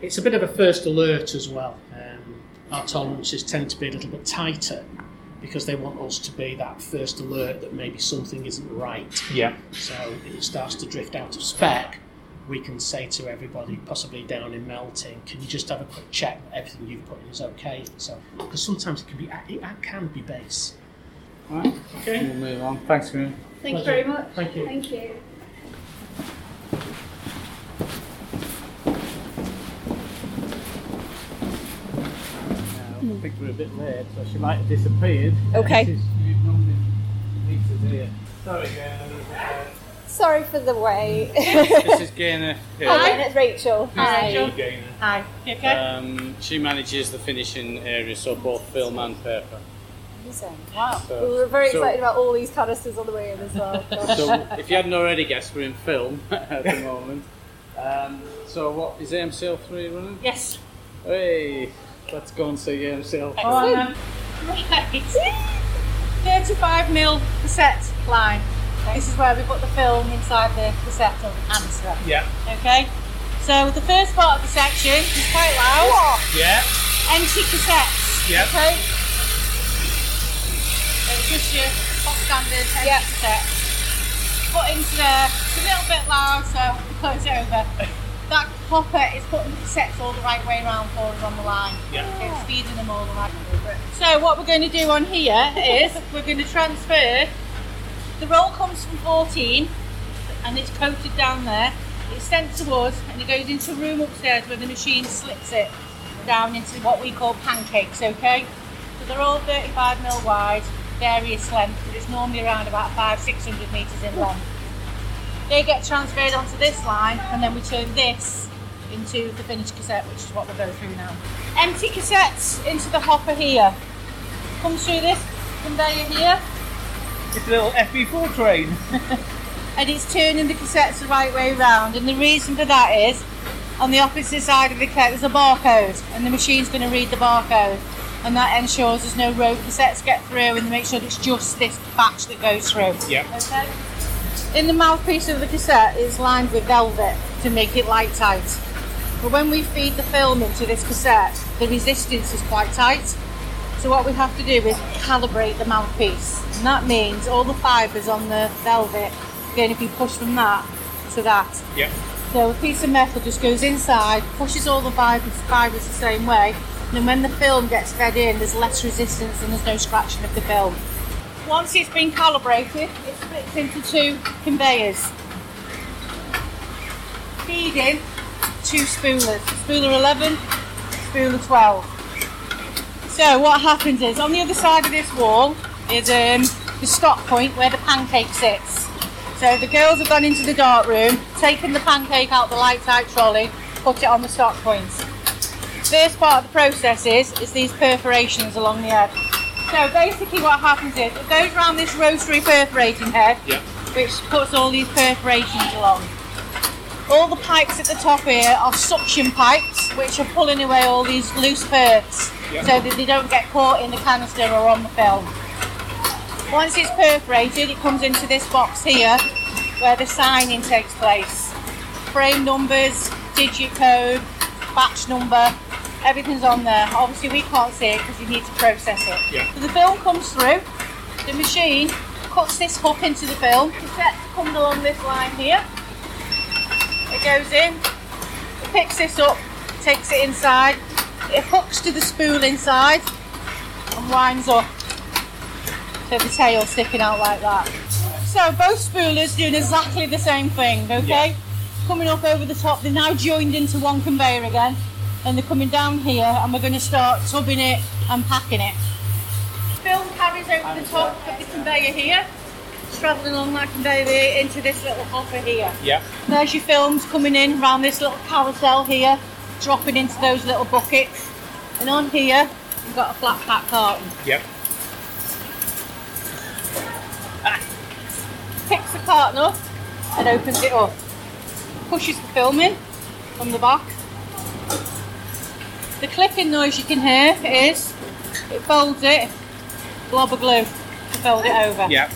Speaker 5: It's a bit of a first alert as well. Um, our tolerances tend to be a little bit tighter because they want us to be that first alert that maybe something isn't right.
Speaker 1: Yeah.
Speaker 5: So if it starts to drift out of spec, we can say to everybody, possibly down in melting, can you just have a quick check that everything you've put in is okay? So because sometimes it can be it can be base.
Speaker 2: Right,
Speaker 5: Okay.
Speaker 2: we'll move on. Thanks, Graham.
Speaker 3: Thank you very much.
Speaker 5: Thank you.
Speaker 3: Thank you.
Speaker 2: I think we're a bit late, so she might have disappeared.
Speaker 7: Okay.
Speaker 2: You normally meet us here. Sorry, Gaynor.
Speaker 7: Sorry for the wait.
Speaker 2: This is Gaynor. here.
Speaker 7: Hi, it's Rachel.
Speaker 1: Hi.
Speaker 7: Hi.
Speaker 2: Um, she manages the finishing area, so both film and paper.
Speaker 3: Amazing. Wow.
Speaker 2: So-
Speaker 3: we were very
Speaker 2: so-
Speaker 3: excited about all these canisters on the way in as well.
Speaker 2: So if you hadn't already guessed, we're in film at the moment. Um, so what is AMCL three running?
Speaker 7: Yes.
Speaker 2: Hey, let's go and see AMCL three.
Speaker 7: Go on then. Right. 35 mil cassette line. This is where we put the film inside the cassette of answer.
Speaker 2: Yeah,
Speaker 7: Okay? So the first part of the section is quite loud.
Speaker 2: yeah,
Speaker 7: Empty cassettes.
Speaker 2: Yeah.
Speaker 7: Okay? So it's just your top standard empty
Speaker 3: Yeah.
Speaker 7: cassette. Put into there. It's a little bit loud, so we close it over. That hopper is putting the cassettes all the right way around for us on the line.
Speaker 2: Yeah.
Speaker 7: It's feeding them all the right way. So what we're going to do on here is we're going to transfer. The roll comes from 14 and it's coated down there. It's sent to us and it goes into a room upstairs where the machine slits it down into what we call pancakes, okay? So they're all 35 mil wide, various lengths, but it's normally around about five, 600 metres in length. They get transferred onto this line and then we turn this into the finished cassette, which is what we'll go through now. Empty cassettes into the hopper here. Comes through this conveyor here
Speaker 2: it's a little FB4 train.
Speaker 7: and it's turning the cassettes the right way round. And the reason for that is on the opposite side of the cassette there's a barcode, and the machine's going to read the barcode, and that ensures there's no rogue cassettes get through, and make sure that it's just this batch that goes through.
Speaker 2: Yeah.
Speaker 7: Okay. In the mouthpiece of the cassette is lined with velvet to make it light tight. But when we feed the film into this cassette, the resistance is quite tight. So what we have to do is calibrate the mouthpiece. And that means all the fibres on the velvet are going to be pushed from that to that.
Speaker 2: Yeah,
Speaker 7: So a piece of metal just goes inside, pushes all the fibres, fibres the same way, and then when the film gets fed in, there's less resistance and there's no scratching of the film. Once it's been calibrated, it splits into two conveyors. Feeding two spoolers, spooler 11, spooler 12. So what happens is, on the other side of this wall is um, the stop point where the pancake sits. So the girls have gone into the dark room, taken the pancake out the light tight trolley, put it on the stock points. First part of the process is, is these perforations along the edge. So basically what happens is, it goes around this rotary perforating head, which puts all these perforations along. All the pipes at the top here are suction pipes, which are pulling away all these loose
Speaker 2: Yeah.
Speaker 7: so that they don't get caught in the canister or on the film. Once it's perforated, it comes into this box here, where the signing takes place. Frame numbers, digit code, batch number, everything's on there. Obviously, we can't see it because you need to process it.
Speaker 2: Yeah.
Speaker 7: So the film comes through, the machine cuts this hook into the film, the set comes along this line here. It goes in, it picks this up, takes it inside, it hooks to the spool inside and winds up. So the tail sticking out like that. So both spoolers doing exactly the same thing, okay? Coming up over the top, they're now joined into one conveyor again, and they're coming down here, and we're going to start tubbing it and packing it. Film carries over the top of the conveyor here, travelling along that conveyor here into this little hopper here.
Speaker 2: yeah,
Speaker 7: There's your films coming in around this little carousel here, dropping into those little buckets. And on here, you've got a flat pack carton.
Speaker 2: yeah,
Speaker 7: Picks the carton up and opens it up. Pushes the film in from the back. The clicking noise you can hear is it folds it, blob of glue to fold it over.
Speaker 2: yeah,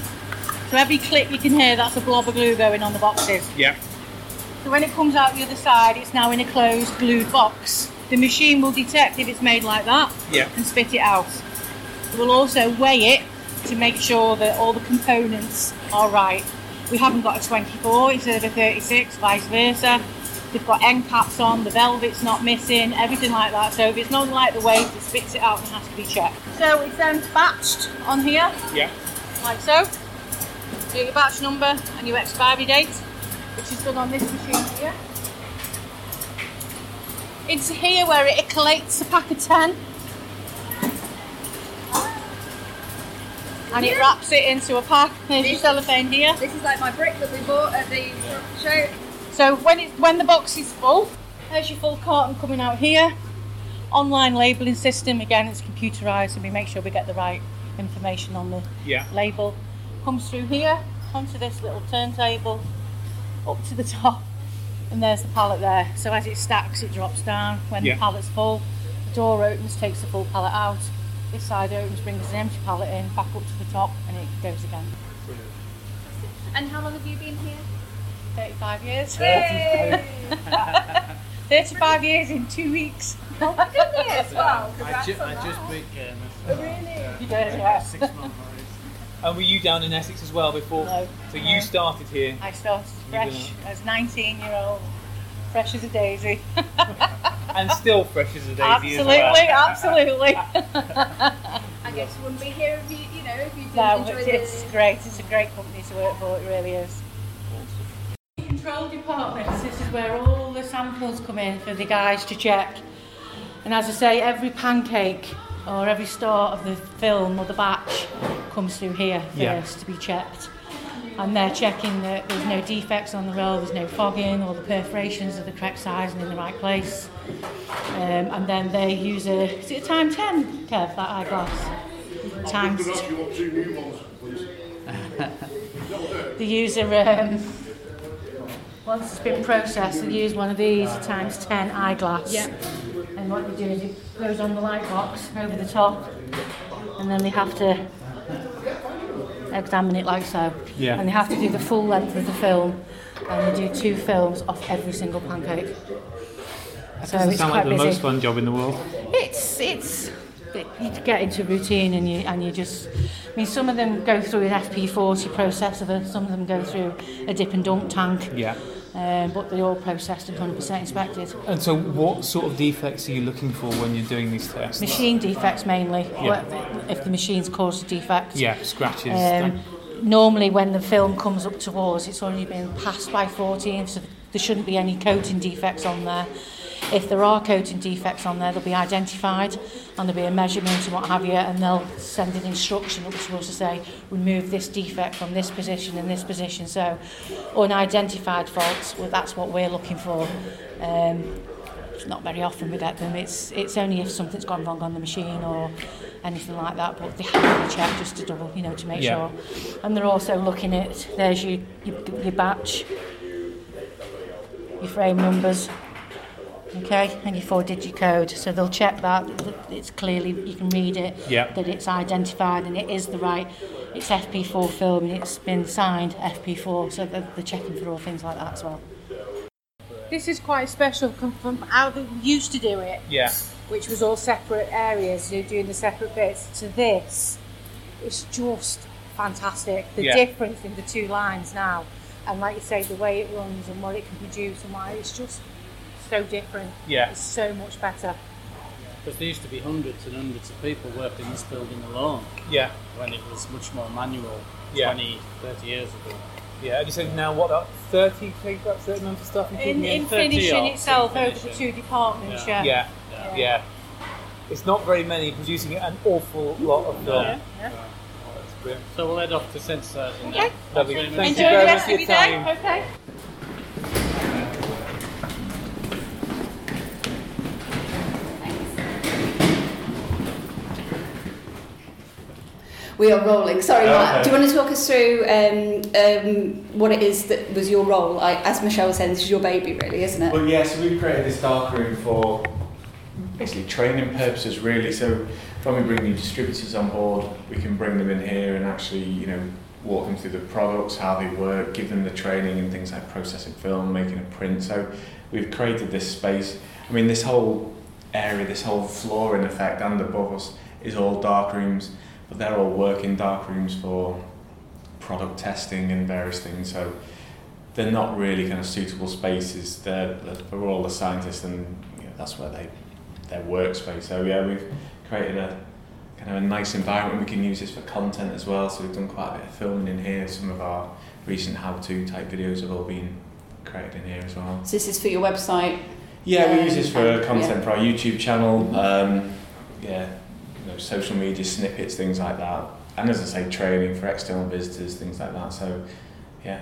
Speaker 7: So every click you can hear, that's a blob of glue going on the boxes.
Speaker 2: yeah,
Speaker 7: So when it comes out the other side, it's now in a closed glued box. The machine will detect if it's made like that
Speaker 2: yeah,
Speaker 7: and spit it out. It will also weigh it to make sure that all the components are right. We haven't got a 24 instead of a 36, vice versa. They've got end caps on, the velvet's not missing, everything like that. So if it's not like the weight, it spits it out and has to be checked. So it's then batched on here,
Speaker 2: yeah,
Speaker 7: like so. Do your batch number and your expiry date, which is done on this machine here. Into here where it collates a pack of 10 and it wraps it into a pack. There's your cellophane here.
Speaker 3: This is like my brick that we bought at the show.
Speaker 7: So when it when the box is full, there's your full carton coming out here. Online labelling system again, it's computerised, and we make sure we get the right information on the
Speaker 1: Yeah.
Speaker 7: label. Comes through here, onto this little turntable, up to the top, and there's the pallet there. So as it stacks, it drops down. When
Speaker 1: Yeah.
Speaker 7: the pallet's full, the door opens, takes the full pallet out. This side opens, brings an empty pallet in, back up to the top, and it goes again.
Speaker 5: And how long have you been here?
Speaker 7: 35 years. 35 years in two weeks.
Speaker 5: Oh my goodness! Wow.
Speaker 2: I, ju- I just began.
Speaker 7: Oh, you did, yeah.
Speaker 2: Six months.
Speaker 1: And were you down in Essex as well before?
Speaker 7: No.
Speaker 1: So
Speaker 7: No.
Speaker 1: you started here.
Speaker 7: I started fresh as 19 year old, fresh as a daisy.
Speaker 1: and still fresh as a daisy
Speaker 7: absolutely,
Speaker 1: as well.
Speaker 7: absolutely.
Speaker 5: I guess you wouldn't be here if you, you know, if you didn't
Speaker 7: no,
Speaker 5: enjoy
Speaker 7: it's,
Speaker 5: the.
Speaker 7: it's great. It's a great company to work for. It really is. Control departments. This is where all the samples come in for the guys to check. And as I say, every pancake or every start of the film or the batch comes through here first
Speaker 1: Yeah.
Speaker 7: to be checked. And they're checking that there's no defects on the roll, there's no fogging, all the perforations are the correct size and in the right place. Um, and then they use a, is it a time 10, Kev, that eyeglass? Times
Speaker 8: Could ask you what two new ones, please.
Speaker 7: the user um, once it's been processed they use one of these times 10 eyeglass
Speaker 5: Yeah.
Speaker 7: and what they do is it goes on the light box over the top and then they have to examine it like so
Speaker 1: Yeah.
Speaker 7: and they have to do the full length of the film and they do two films off every single pancake
Speaker 1: That
Speaker 7: so
Speaker 1: doesn't
Speaker 7: it's
Speaker 1: sound like the
Speaker 7: busy
Speaker 1: most fun job in the world.
Speaker 7: it's it's it- you get into routine and you and you just I mean some of them go through an FP40 process of it, some of them go through a dip and dunk tank
Speaker 1: Yeah.
Speaker 7: Um, but they're all processed and 100% inspected
Speaker 1: And so, what sort of defects are you looking for when you're doing these tests?
Speaker 7: machine defects mainly
Speaker 1: Yeah.
Speaker 7: if the machine's caused a defect
Speaker 1: Yeah, scratches.
Speaker 7: um, normally when the film comes up towards it's already been passed by 14 so there shouldn't be any coating defects on there if there are coating defects on there they'll be identified and there'll be a measurement and what have you and they'll send an instruction up to us to say remove this defect from this position and this position. So unidentified faults well that's what we're looking for. Um, not very often we get them. It's it's only if something's gone wrong on the machine or anything like that but they have to be checked just to double you know to make
Speaker 1: Yeah.
Speaker 7: sure. And they're also looking at there's your, your your batch your frame numbers okay and your four digit code so they'll check that that it's clearly you can read it
Speaker 1: Yeah.
Speaker 7: that it's identified and it is the right it's FP4 film and it's been signed FP4 so they're, they're checking for all things like that as well this is quite special from, from how they used to do it
Speaker 1: Yeah.
Speaker 7: which was all separate areas, you're doing the separate bits, to this, it's just fantastic. The
Speaker 1: Yeah.
Speaker 7: difference in the two lines now, and like you say, the way it runs and what it can produce and why it's just so different.
Speaker 1: Yeah.
Speaker 7: It's so much better.
Speaker 2: Because there used to be hundreds and hundreds of people working in this building alone
Speaker 1: Yeah.
Speaker 2: when it was much more manual
Speaker 1: Yeah.
Speaker 2: 20, 30 years ago.
Speaker 1: Yeah. And you said now what? About thirty take about certain amount of stuff.
Speaker 7: In,
Speaker 1: including
Speaker 7: in finishing itself
Speaker 2: in
Speaker 7: over the two departments,
Speaker 2: Yeah.
Speaker 7: yeah.
Speaker 1: Yeah. Yeah. It's not very many producing an awful lot of film.
Speaker 7: Yeah, yeah.
Speaker 1: Oh, that's brilliant.
Speaker 2: So we'll head off to synthesising
Speaker 7: Okay.
Speaker 2: now.
Speaker 1: Lovely. Thank
Speaker 2: much.
Speaker 1: you very
Speaker 7: the
Speaker 1: much
Speaker 7: rest
Speaker 1: for
Speaker 7: of
Speaker 1: your
Speaker 7: your day.
Speaker 1: time.
Speaker 7: Okay.
Speaker 3: We are rolling. Sorry, Matt.
Speaker 8: Okay.
Speaker 3: Do you want to talk us through um, um, what it is that was your role? I, as Michelle was saying, this is your baby, really, isn't it?
Speaker 6: Well, yeah, so we've created this dark room for basically training purposes, really. So when we bring new distributors on board, we can bring them in here and actually, you know, walk them through the products, how they work, give them the training in things like processing film, making a print. So we've created this space. I mean, this whole area, this whole floor, in effect, and above us is all dark rooms, they're all working dark rooms for product testing and various things. So they're not really kind of suitable spaces. They're, they're for all the scientists, and you know, that's where they their workspace. So yeah, we've created a kind of a nice environment. We can use this for content as well. So we've done quite a bit of filming in here. Some of our recent how-to type videos have all been created in here as well.
Speaker 3: So this is for your website.
Speaker 6: Yeah, we use this for content for our YouTube channel. Um, yeah, know, social media snippets, things like that. And as I say, training for external visitors, things like that. So yeah.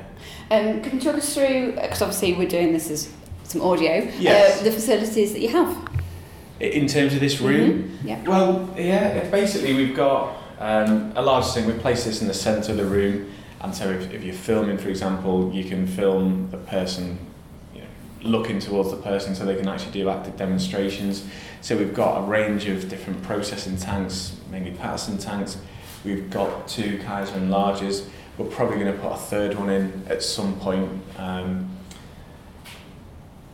Speaker 3: Um, can you talk us through, because obviously we're doing this as some audio,
Speaker 6: Yes.
Speaker 3: uh, the facilities that you have?
Speaker 6: In terms of this room,
Speaker 3: Mhm, Yeah.
Speaker 6: Well, yeah, basically we've got Um, a large thing, we place this in the centre of the room, and so if, if you're filming, for example, you can film the person looking towards the person so they can actually do active demonstrations. So we've got a range of different processing tanks, mainly Paterson tanks. We've got two Kaiser enlargers. We're probably going to put a third one in at some point. Um,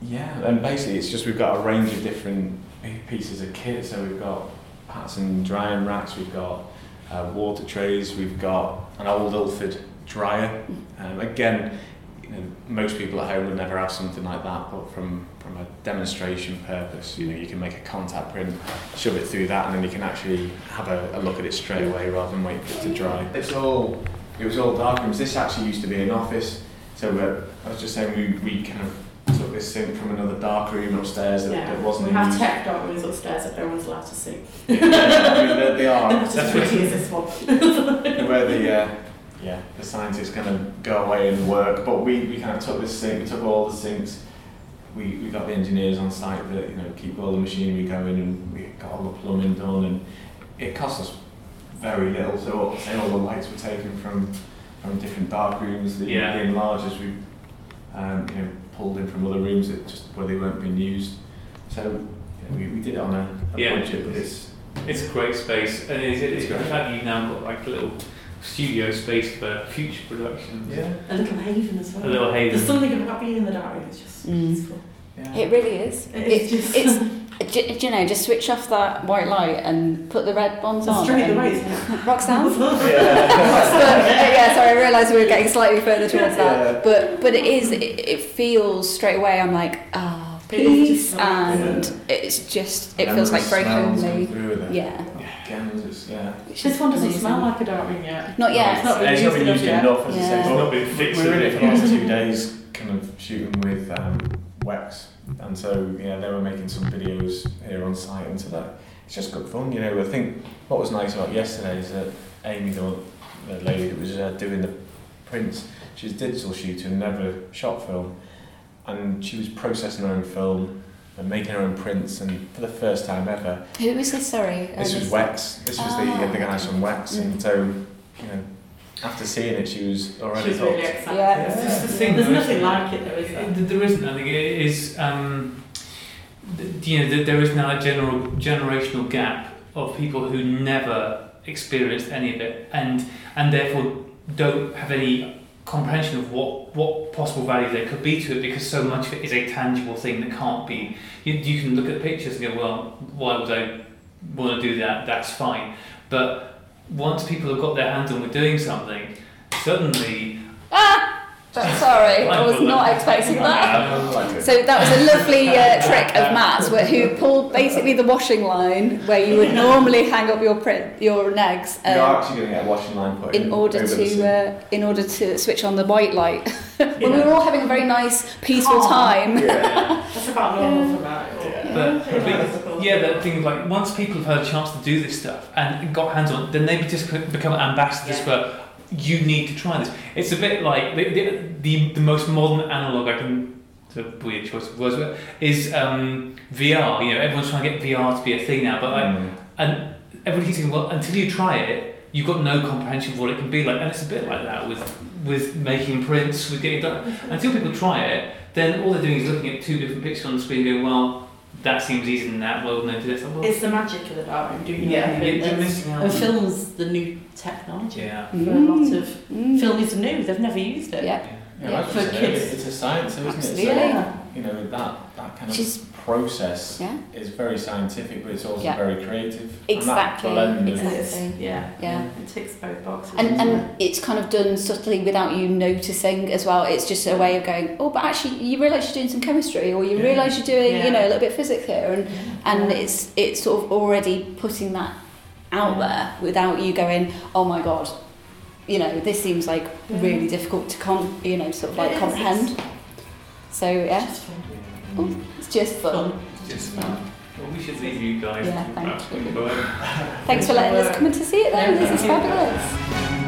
Speaker 6: yeah, and basically it's just we've got a range of different pieces of kit. So we've got Paterson drying racks, we've got uh, water trays, we've got an old Ilford dryer. Um, again, you know, most people at home would never have something like that, but from, from a demonstration purpose, you know, you can make a contact print, shove it through that, and then you can actually have a, a look at it straight away rather than wait for it to dry. It's all, it was all dark rooms. This actually used to be an office, so uh, I was just saying we, we kind of took this sink from another dark room upstairs that,
Speaker 9: Yeah.
Speaker 6: that wasn't
Speaker 9: We have
Speaker 6: used.
Speaker 9: tech dark rooms upstairs that no one's allowed to see.
Speaker 6: Yeah, I mean, they, they are.
Speaker 9: They're not as pretty as this one.
Speaker 6: where the uh, yeah the scientists kind of go away and work. But we, we kind of took this sink, we took all the sinks. We, we got the engineers on site that you know keep all the machinery going, and we got all the plumbing done, and it cost us very little. So say all the lights were taken from from different dark rooms. The,
Speaker 1: Yeah.
Speaker 6: the as we um, you know pulled in from other rooms that just where they weren't being used. So you know, we, we did it on a, a
Speaker 1: Yeah.
Speaker 6: budget, but it's
Speaker 1: It's a great space, and it's, it's the fact that you've now got like a little studio space for future productions.
Speaker 6: yeah.
Speaker 9: A little haven as well.
Speaker 1: A little haven.
Speaker 9: There's something about being in the dark room that's just
Speaker 3: Mm.
Speaker 9: peaceful.
Speaker 6: yeah.
Speaker 3: It really is.
Speaker 9: It is just-
Speaker 3: it's, do, do you know, just switch off that white light and put the red bombs on.
Speaker 9: Straight away, isn't it?
Speaker 3: Rock
Speaker 6: yeah.
Speaker 3: yeah, sorry, I realised we were getting slightly further towards
Speaker 6: Yeah.
Speaker 3: that. But but it is, it, it feels straight away. I'm like, ah,
Speaker 9: It is
Speaker 3: peace,
Speaker 9: just nice.
Speaker 3: and it's just, it
Speaker 6: And
Speaker 3: feels like very homely.
Speaker 6: through with.
Speaker 3: Yeah.
Speaker 6: It's, yeah.
Speaker 9: This one doesn't smell like a dark room yet.
Speaker 3: Not yet.
Speaker 9: It's not been
Speaker 6: It's
Speaker 9: used
Speaker 6: not been used
Speaker 9: enough yet.
Speaker 6: enough, as I
Speaker 3: Yeah.
Speaker 6: say.
Speaker 1: It's not been
Speaker 6: we
Speaker 1: fixed.
Speaker 6: were in it for the last two days, kind of shooting with um, Wex, and so yeah, they were making some videos here on site, and so that it's just good fun, you know. I think what was nice about yesterday is that Amy, the, the lady that was uh, doing the prints, she's a digital shooter and never shot film, and she was processing her own film and making her own prints, and for the first time ever,
Speaker 3: Who was this? Sorry.
Speaker 6: This
Speaker 3: Um,
Speaker 6: was Wex. This was
Speaker 3: Ah,
Speaker 6: the the guys from Wex,
Speaker 3: Mm.
Speaker 6: and so you know, after seeing it, she was already
Speaker 9: She's really
Speaker 6: hooked.
Speaker 9: excited.
Speaker 3: Yeah.
Speaker 1: That's just the thing.
Speaker 9: There's
Speaker 1: though,
Speaker 9: nothing like it though, is there?
Speaker 1: There isn't. I think it is. Um, th- you know, th- there is now a general generational gap of people who never experienced any of it, and and therefore don't have any comprehension of what what possible value there could be to it, because so much of it is a tangible thing that can't be. You, you can look at pictures and go, well, why would I want to do that? That's fine, but once people have got their hands on with doing something, suddenly.
Speaker 3: Ah! Sorry, I was not expecting that.
Speaker 6: I like it.
Speaker 3: So that was a lovely uh, trick of Matt's, where, who pulled basically the washing line where you would normally hang up your print, your negs,
Speaker 6: You're
Speaker 3: um,
Speaker 6: actually going to get a washing line put
Speaker 3: in in order
Speaker 6: over the sink.
Speaker 3: to uh, in order to switch on the white light. when we
Speaker 6: Yeah.
Speaker 3: were all having a very nice, peaceful
Speaker 9: Calm.
Speaker 3: time.
Speaker 6: Yeah.
Speaker 9: That's about normal for that.
Speaker 6: Yeah.
Speaker 1: But,
Speaker 9: Yeah.
Speaker 1: but yeah, that thing like once people have had a chance to do this stuff and got hands on, then they just become ambassadors
Speaker 9: Yeah.
Speaker 1: for you need to try this. It's a bit like the the, the, the most modern analog I can. It's a weird choice of words, but is um, VR. You know, everyone's trying to get VR to be a thing now, but like,
Speaker 6: Mm.
Speaker 1: and everybody keeps saying, well, until you try it, you've got no comprehension of what it can be like. And it's a bit like that with with making prints, with getting done. Until people try it, then all they're doing is looking at two different pictures on the screen, going, well, that seems easier than that. Well, no, do this. Well,
Speaker 9: It's the magic of the dark room, doing
Speaker 1: yeah,
Speaker 9: it.
Speaker 1: you're, you're missing out.
Speaker 9: And film's the new technology.
Speaker 1: Yeah.
Speaker 9: For a lot of
Speaker 3: Mm.
Speaker 9: film is new, they've never used it.
Speaker 3: Yeah.
Speaker 6: Yeah,
Speaker 3: Yeah,
Speaker 6: like
Speaker 9: for
Speaker 6: you
Speaker 9: kids.
Speaker 6: It's a science, isn't it?
Speaker 3: Absolutely.
Speaker 6: So,
Speaker 9: Yeah.
Speaker 6: you know, that, that kind
Speaker 3: Which is-
Speaker 6: of process
Speaker 3: Yeah.
Speaker 6: is very scientific, but it's also
Speaker 3: Yeah.
Speaker 6: very creative.
Speaker 3: Exactly,
Speaker 6: And that
Speaker 3: exactly.
Speaker 9: Yeah.
Speaker 3: Yeah.
Speaker 9: It ticks both boxes.
Speaker 3: And,
Speaker 9: doesn't
Speaker 3: and it's kind of done subtly without you noticing as well. It's just a way of going, oh, but actually you realise you're doing some chemistry, or you
Speaker 6: Yeah.
Speaker 3: realise you're doing,
Speaker 9: Yeah.
Speaker 3: you know, a little bit of physics here, and and
Speaker 9: Yeah.
Speaker 3: it's it's sort of already putting that out there without you going, oh my god, you know, this seems like
Speaker 9: Yeah.
Speaker 3: really difficult to con, you know, sort of
Speaker 9: It
Speaker 3: like
Speaker 9: is,
Speaker 3: comprehend. So yeah,
Speaker 9: Just fun.
Speaker 3: Oh. It's just fun.
Speaker 1: Just fun. Well, we should leave you guys.
Speaker 3: Yeah, thank you. Thanks for letting us come in to see it.
Speaker 9: Yeah,
Speaker 3: this is fabulous.